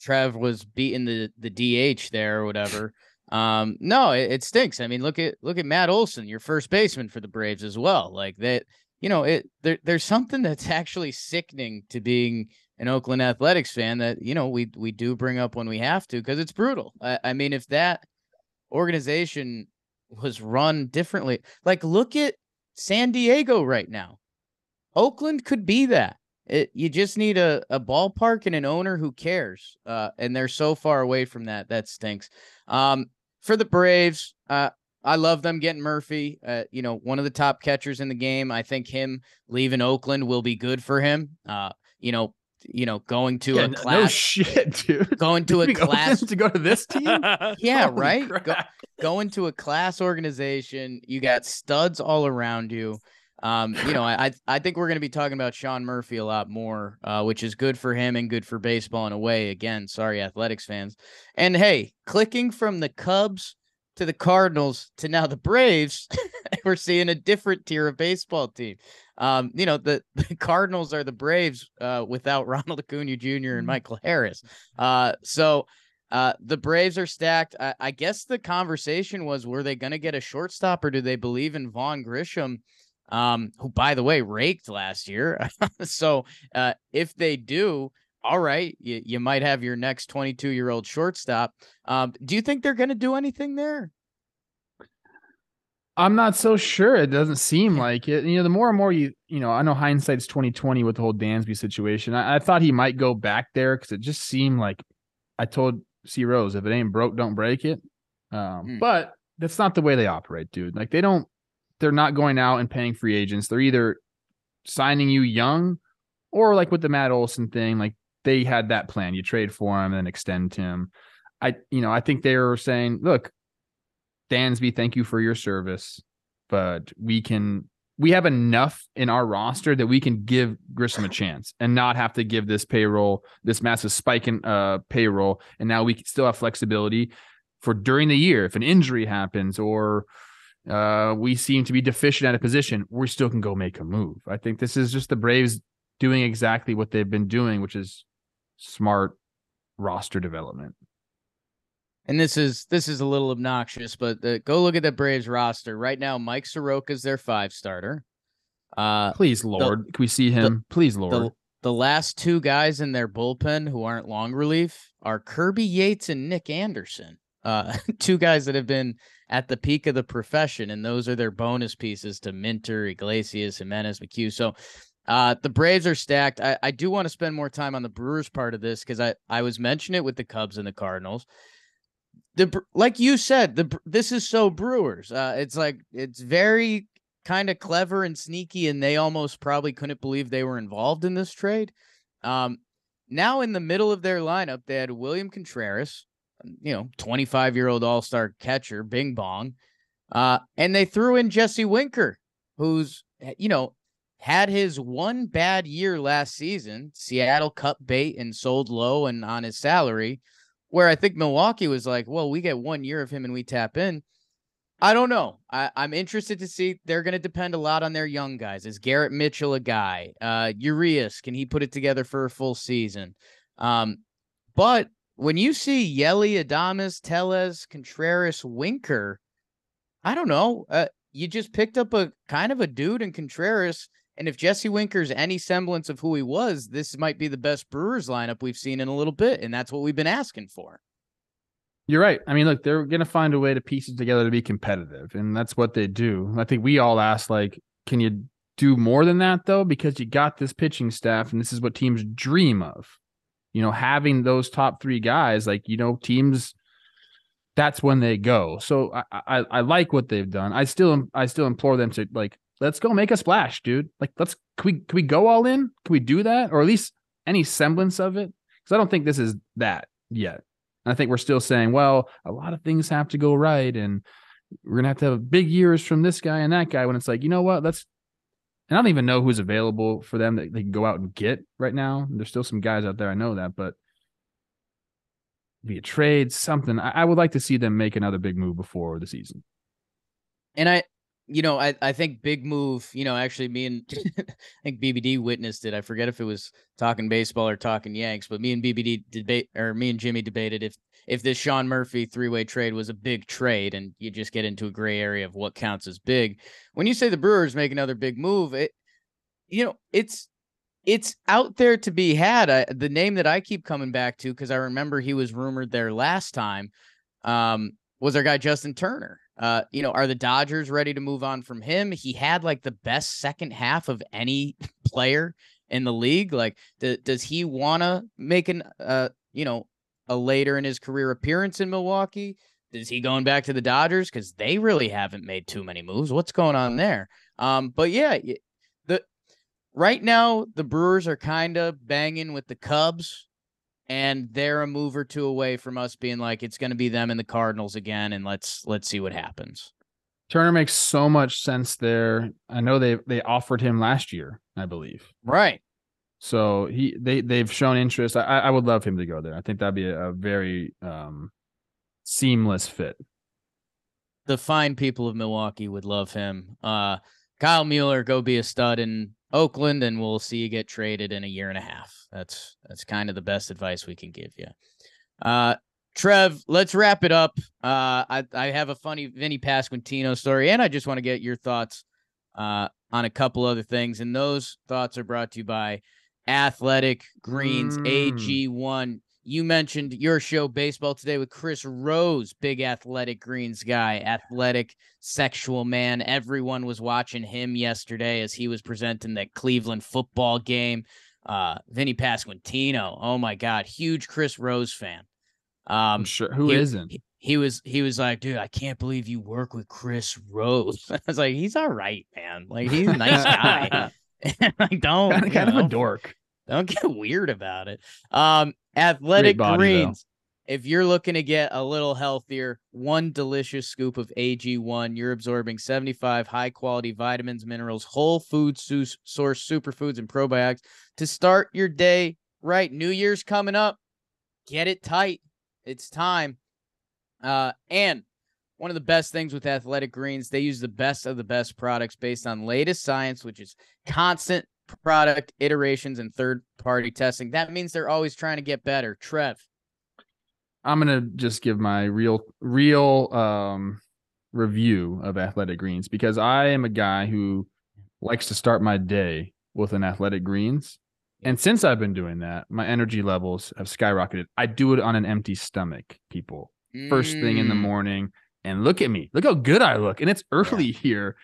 Trev was beating the the DH there or whatever. Um, no, it, it stinks. I mean, look at look at Matt Olson, your first baseman for the Braves as well. Like that, you know, it there there's something that's actually sickening to being an Oakland Athletics fan that you know we we do bring up when we have to because it's brutal. I, I mean, if that organization was run differently, like look at San Diego right now. Oakland could be that. It, you just need a, a ballpark and an owner who cares. Uh, and they're so far away from that. That stinks. Um, for the Braves, uh, I love them getting Murphy. Uh, you know, one of the top catchers in the game. I think him leaving Oakland will be good for him. Uh, you know, you know, going to Yeah, a n- no shit, dude. going to a Oakland class. to go to this team. Yeah, Holy right. Go, going to a class organization. You got studs all around you. Um, you know, I I, think we're going to be talking about Sean Murphy a lot more, uh, which is good for him and good for baseball in a way. Again, sorry, athletics fans. And hey, clicking from the Cubs to the Cardinals to now the Braves, we're seeing a different tier of baseball team. Um, you know, the, the Cardinals are the Braves uh, without Ronald Acuna Jr. and Michael Harris. Uh, so uh, the Braves are stacked. I, I guess the conversation was were they going to get a shortstop or do they believe in Vaughn Grissom, um, who, by the way, raked last year? so uh, if they do, all right, you, you might have your next 22 year old shortstop. Um, do you think they're going to do anything there? I'm not so sure. It doesn't seem like it. You know, the more and more you, you know, I know hindsight's 2020 with the whole Dansby situation. I, I thought he might go back there because it just seemed like I told C Rose, if it ain't broke, don't break it. Um, Hmm. But that's not the way they operate, dude. Like they don't, they're not going out and paying free agents. They're either signing you young or like with the Matt Olson thing, like they had that plan. You trade for him and extend him. I, you know, I think they were saying, look, Dansby, thank you for your service, but we can we have enough in our roster that we can give Grissom a chance and not have to give this payroll, this massive spike in uh payroll, and now we still have flexibility for during the year if an injury happens or uh we seem to be deficient at a position, we still can go make a move. I think this is just the Braves doing exactly what they've been doing, which is smart roster development. And this is this is a little obnoxious, but uh, go look at the Braves roster right now. Mike Soroka is their five starter. Uh, Please, Lord, can we see him? Please, Lord. the the last two guys in their bullpen who aren't long relief are Kirby Yates and Nick Anderson. Uh, two guys that have been at the peak of the profession, and those are their bonus pieces to Minter, Iglesias, Jimenez, McHugh. So uh, the Braves are stacked. I, I do want to spend more time on the Brewers part of this because I, I was mentioning it with the Cubs and the Cardinals. The like you said, the this is so Brewers. Uh, it's like it's very kind of clever and sneaky, and they almost probably couldn't believe they were involved in this trade. Um, now in the middle of their lineup, they had William Contreras, you know, 25 year old all star catcher, Bing Bong, uh, and they threw in Jesse Winker, who's eh, you know had his one bad year last season. Seattle cut bait and sold low and on his salary, where I think Milwaukee was like, well, we get one year of him and we tap in. I don't know. I, I'm interested to see. They're going to depend a lot on their young guys. Is Garrett Mitchell a guy? Uh, Urias, can he put it together for a full season? Um, but when you see Yeli, Adames, Tellez, Contreras, Winker, I don't know. Uh, you just picked up a kind of a dude in Contreras. And if Jesse Winker's any semblance of who he was, this might be the best Brewers lineup we've seen in a little bit. And that's what we've been asking for. You're right. I mean, look, they're going to find a way to piece it together to be competitive, and that's what they do. I think we all asked, like, can you do more than that though, because you got this pitching staff, and this is what teams dream of. You know, having those top three guys, like you know, teams. That's when they go. So I, I I like what they've done. I still I still implore them to like let's go make a splash, dude. Like let's can we can we go all in? Can we do that, or at least any semblance of it? Because I don't think this is that yet. I think we're still saying, well, a lot of things have to go right, and we're gonna have to have big years from this guy and that guy. When it's like, you know what? Let's. And I don't even know who's available for them that they can go out and get right now. There's still some guys out there. I know that, but via trade, something. I, I would like to see them make another big move before the season. And I, you know, I, I think big move, you know, actually me and I think BBD witnessed it. I forget if it was talking baseball or talking Yanks, but me and BBD debate or me and Jimmy debated if if this Sean Murphy three-way trade was a big trade and you just get into a gray area of what counts as big. When you say the Brewers make another big move, it you know, it's it's out there to be had. I, the name that I keep coming back to because I remember he was rumored there last time um, was our guy Justin Turner. Uh, you know, are the Dodgers ready to move on from him? He had like the best second half of any player in the league. Like, does he want to make an, uh, you know, a later in his career appearance in Milwaukee? Is he going back to the Dodgers? Because they really haven't made too many moves. What's going on there? Um, but yeah, the right now the Brewers are kind of banging with the Cubs and they're a move or two away from us being like it's going to be them and the Cardinals again, and let's let's see what happens. Turner makes so much sense there. I know they they offered him last year, I believe. Right. So he they they've shown interest. I I would love him to go there. I think that'd be a, a very um seamless fit. The fine people of Milwaukee would love him. Uh Kyle Muller, go be a stud in Oakland, and we'll see you get traded in a year and a half. That's that's kind of the best advice we can give you. Uh, Trev, let's wrap it up. Uh, I I have a funny Vinny Pasquantino story, and I just want to get your thoughts uh, on a couple other things, and those thoughts are brought to you by Athletic Greens mm. AG1 you mentioned your show baseball today with Chris Rose, big athletic greens guy, athletic sexual man. Everyone was watching him yesterday as he was presenting that Cleveland football game. Uh, Vinny Pasquantino, oh my god, huge Chris Rose fan. Um, I'm sure who not he, he, was he was like, dude, I can't believe you work with Chris Rose. I was like, he's all right, man. Like he's a nice guy. like don't kind, of, kind of a dork. Don't get weird about it. Um, athletic body, greens. Though. If you're looking to get a little healthier, one delicious scoop of AG1, you're absorbing 75 high quality vitamins, minerals, whole food source superfoods, and probiotics to start your day right. New Year's coming up. Get it tight. It's time. Uh, and one of the best things with Athletic Greens, they use the best of the best products based on latest science, which is constant product iterations and third party testing. That means they're always trying to get better. Trev. I'm gonna just give my real real um review of athletic greens because I am a guy who likes to start my day with an athletic greens. And since I've been doing that, my energy levels have skyrocketed. I do it on an empty stomach, people. First thing in the mm. morning. And look at me. Look how good I look. And it's early yeah. here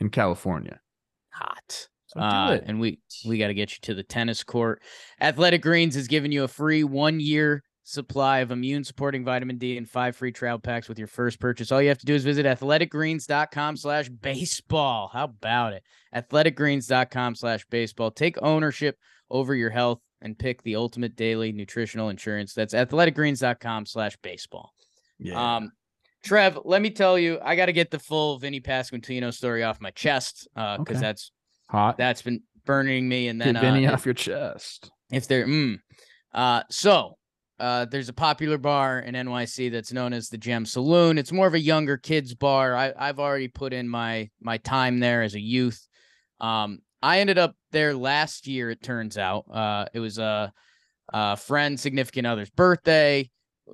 in California. Hot. So uh, and we we got to get you to the tennis court. Athletic Greens is giving you a free one year supply of immune supporting vitamin D and five free trial packs with your first purchase. All you have to do is visit athleticgreens.com slash baseball. How about it? Athleticgreens.com slash baseball. Take ownership over your health and pick the ultimate daily nutritional insurance. That's athleticgreens.com slash baseball. Yeah. Um, Trev, let me tell you, I got to get the full Vinny Pasquantino story off my chest because uh, okay. that's Hot. That's been burning me. And then Get Vinny uh, off your chest. If they're mm. uh so uh, there's a popular bar in NYC that's known as the Gem Saloon. It's more of a younger kids bar. I, I've already put in my my time there as a youth. Um, I ended up there last year. It turns out uh, it was a, a friend, significant other's birthday.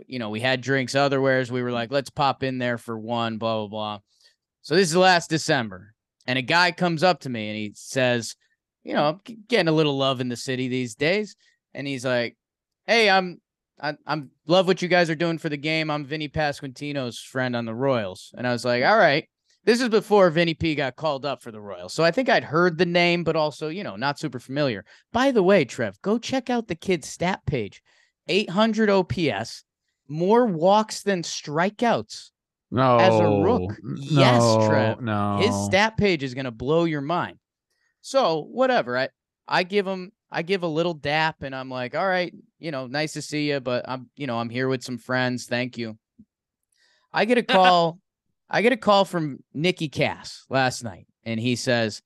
You know, we had drinks otherwheres. We were like, let's pop in there for one. Blah blah blah. So this is last December and a guy comes up to me and he says, you know, I'm getting a little love in the city these days. And he's like, Hey, I'm I, I'm love what you guys are doing for the game. I'm Vinny Pasquantino's friend on the Royals. And I was like, all right. This is before Vinny P got called up for the Royals. So I think I'd heard the name, but also, you know, not super familiar. By the way, Trev, go check out the kid's stat page 800 OPS, more walks than strikeouts. No, As a rook. Yes, no, Trev. No, His stat page is going to blow your mind. So, whatever. I, I give him, I give a little dap and I'm like, all right, you know, nice to see you, but I'm, you know, I'm here with some friends. Thank you. I get a call. I get a call from Nikki Cass last night, and he says,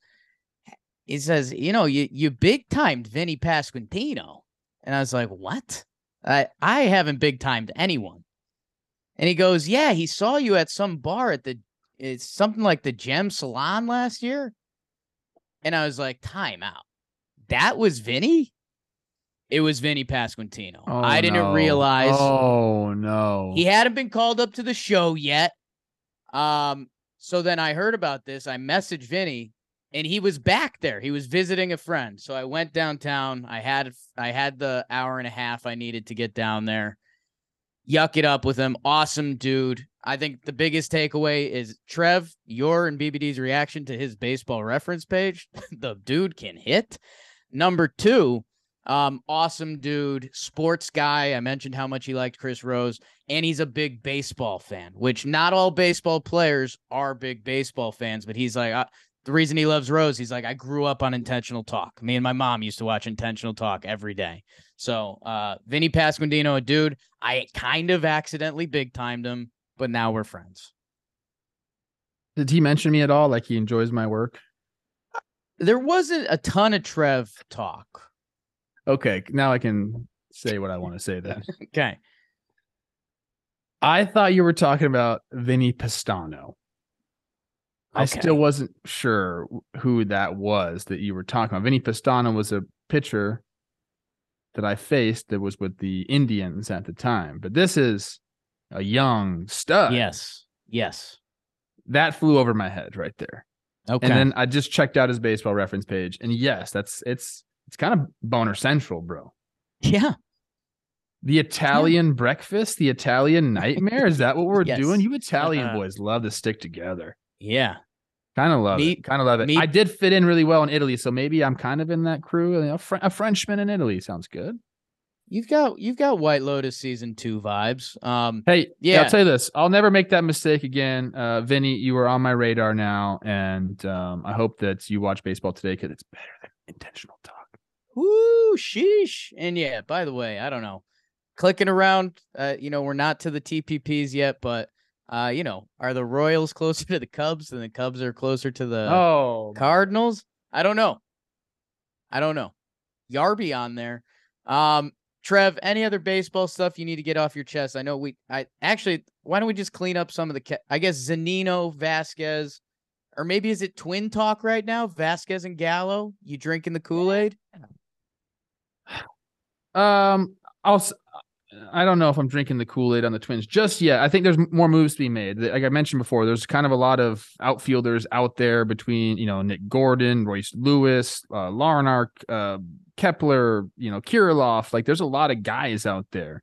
he says, you know, you you big timed Vinny Pasquantino, and I was like, what? I I haven't big timed anyone. And he goes, yeah, he saw you at some bar at the it's something like the Gem Saloon last year, and I was like, time out. That was Vinny. It was Vinny Pasquantino. Oh, I didn't no. realize Oh no. he hadn't been called up to the show yet. Um, so then I heard about this. I messaged Vinny, and he was back there. He was visiting a friend. So I went downtown. I had I had the hour and a half I needed to get down there. Yuck it up with him. Awesome dude. I think the biggest takeaway is Trev, your and BBD's reaction to his baseball reference page. the dude can hit. Number two, um, awesome dude, sports guy. I mentioned how much he liked Chris Rose, and he's a big baseball fan, which not all baseball players are big baseball fans, but he's like, the reason he loves Rose, he's like, I grew up on intentional talk. Me and my mom used to watch intentional talk every day. So, uh, Vinny Pasquantino, a dude, I kind of accidentally big timed him, but now we're friends. Did he mention me at all? Like he enjoys my work? There wasn't a ton of Trev talk. Okay, now I can say what I want to say then. Okay. I thought you were talking about Vinny Pestano. I still wasn't sure who that was that you were talking about. Vinny Pestano was a pitcher that I faced that was with the Indians at the time. But this is a young stud. Yes. Yes. That flew over my head right there. Okay. And then I just checked out his baseball reference page. And yes, that's it's it's kind of boner central, bro. yeah. The Italian breakfast, the Italian nightmare. Is that what we're Yes. doing? You Italian Uh-huh. boys love to stick together. Yeah. Kind of love Me- it. Kind of love it. me- I did fit in really well in Italy, so maybe I'm kind of in that crew. You know, Fr- a Frenchman in Italy sounds good. You've got you've got White Lotus season two vibes. Um Hey, yeah, Yeah. I'll tell you this. I'll never make that mistake again. Uh, Vinny, you are on my radar now, and um, I hope that you watch baseball today because it's better than intentional talk. whoo sheesh. And yeah, by the way, I don't know. Clicking around, uh, you know, we're not to the TPPs yet, but uh, you know, are the Royals closer to the Cubs than the Cubs are closer to the oh, Cardinals? I don't know. I don't know. Yarby on there. Um, Trev, any other baseball stuff you need to get off your chest? I know we. I actually. Why don't we just clean up some of the? Ca- I guess Zunino, Vazquez, or maybe is it twin talk right now? Vazquez and Gallo. You drinking the Kool Aid? Um, I'll. I don't know if I'm drinking the Kool Aid on the Twins just yet. I think there's more moves to be made. Like I mentioned before, there's kind of a lot of outfielders out there between you know Nick Gordon, Royce Lewis, uh, Larnach, uh, Kepler, you know Kirilloff. Like there's a lot of guys out there.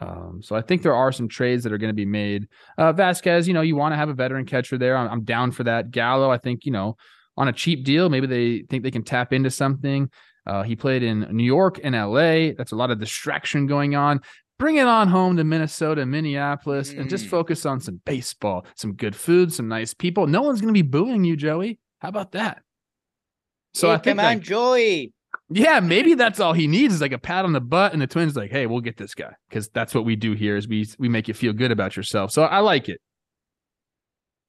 Um, so I think there are some trades that are going to be made. Uh, Vazquez, you know, you want to have a veteran catcher there. I'm, I'm down for that. Gallo, I think you know, on a cheap deal, maybe they think they can tap into something. Uh, he played in New York and LA. That's a lot of distraction going on. Bring it on home to Minnesota, Minneapolis, and just Mm. focus on some baseball, some good food, some nice people. No one's going to be booing you, Joey. How about that? So I think, like, Joey. yeah, maybe that's all he needs is like a pat on the butt, and the Twins like, hey, we'll get this guy because that's what we do here is we we make you feel good about yourself. So I like it.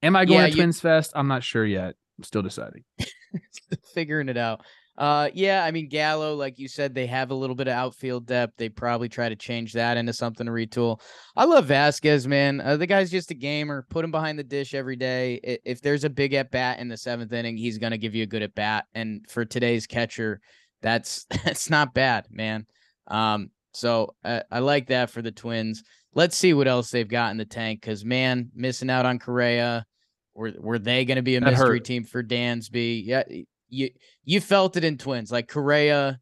Am I going Yeah, to you- Twins Fest? I'm not sure yet. I'm still deciding. Figuring it out. Uh, yeah, I mean Gallo, like you said, they have a little bit of outfield depth. They probably try to change that into something to retool. I love Vazquez, man. Uh, the guy's just a gamer. Put him behind the dish every day. If there's a big at bat in the seventh inning, he's gonna give you a good at bat. And for today's catcher, that's that's not bad, man. Um, so uh, I like that for the Twins. Let's see what else they've got in the tank. Cause man, missing out on Correa. Were were they going to be a That mystery hurt. team for Dansby? Yeah, you you felt it in Twins. Like Correa,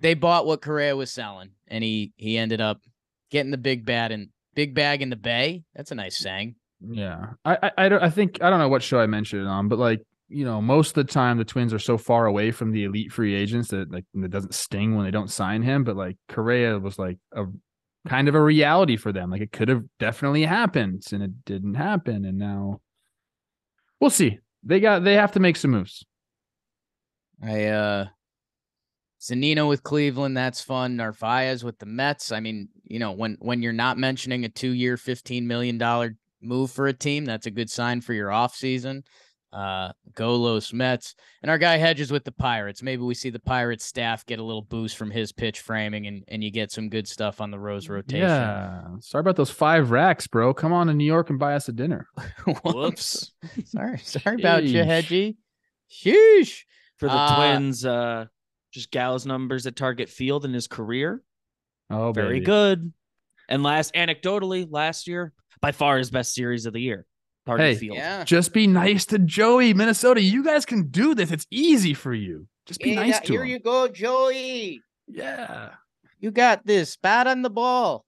they bought what Correa was selling, and he he ended up getting the big bat and big bag in the bay. That's a nice saying. Yeah, I, I, I don't. I think I don't know what show I mentioned it on, but like you know, most of the time the Twins are so far away from the elite free agents that like it doesn't sting when they don't sign him. But like Correa was like a kind of a reality for them. Like it could have definitely happened, and it didn't happen, and now we'll see. They got they have to make some moves. I uh Zunino with Cleveland, that's fun. Narvaez with the Mets. I mean, you know, when when you're not mentioning a two-year, fifteen million dollar move for a team, that's a good sign for your offseason. Uh Golos Mets. And our guy Hedges with the Pirates. Maybe we see the Pirates staff get a little boost from his pitch framing and, and you get some good stuff on the Rose rotation. Yeah. Sorry about those five racks, bro. Come on to New York and buy us a dinner. Whoops. sorry. Sorry about you, Sheesh. Hedgie. Sheesh. For the Uh, Twins, uh, just Gallo's numbers at Target Field in his career. Oh, Very baby. good. And last, anecdotally, last year, by far his best series of the year. Target Hey, Field. Yeah. Just be nice to Joey, Minnesota. You guys can do this. It's easy for you. Just be nice to here him. Here you go, Joey. Yeah. You got this. Bat on the ball.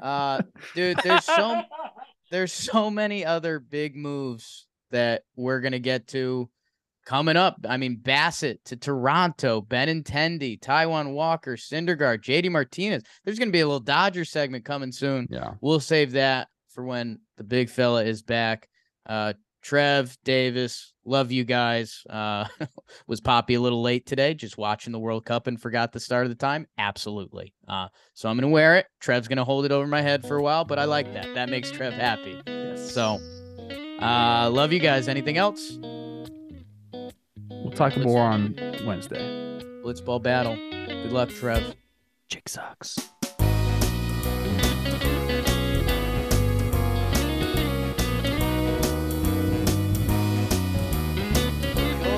Uh dude, there's so there's so many other big moves that we're gonna get to coming up. I mean, Bassitt to Toronto, Benintendi, Taijuan Walker, Syndergaard, JD Martinez. There's gonna be a little Dodger segment coming soon. Yeah. We'll save that for when the big fella is back. Uh Trev, Davis, love you guys. Uh was Poppy a little late today, just watching the World Cup and forgot the start of the time? Absolutely. Uh so I'm gonna wear it. Trev's gonna hold it over my head for a while, but I like that. That makes Trev happy. So uh love you guys. Anything else? We'll talk more on Wednesday. Blitzball battle. Good luck, Trev. Chick socks.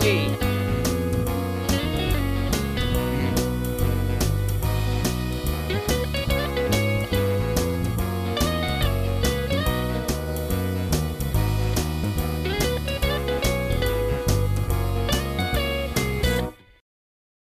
Hey.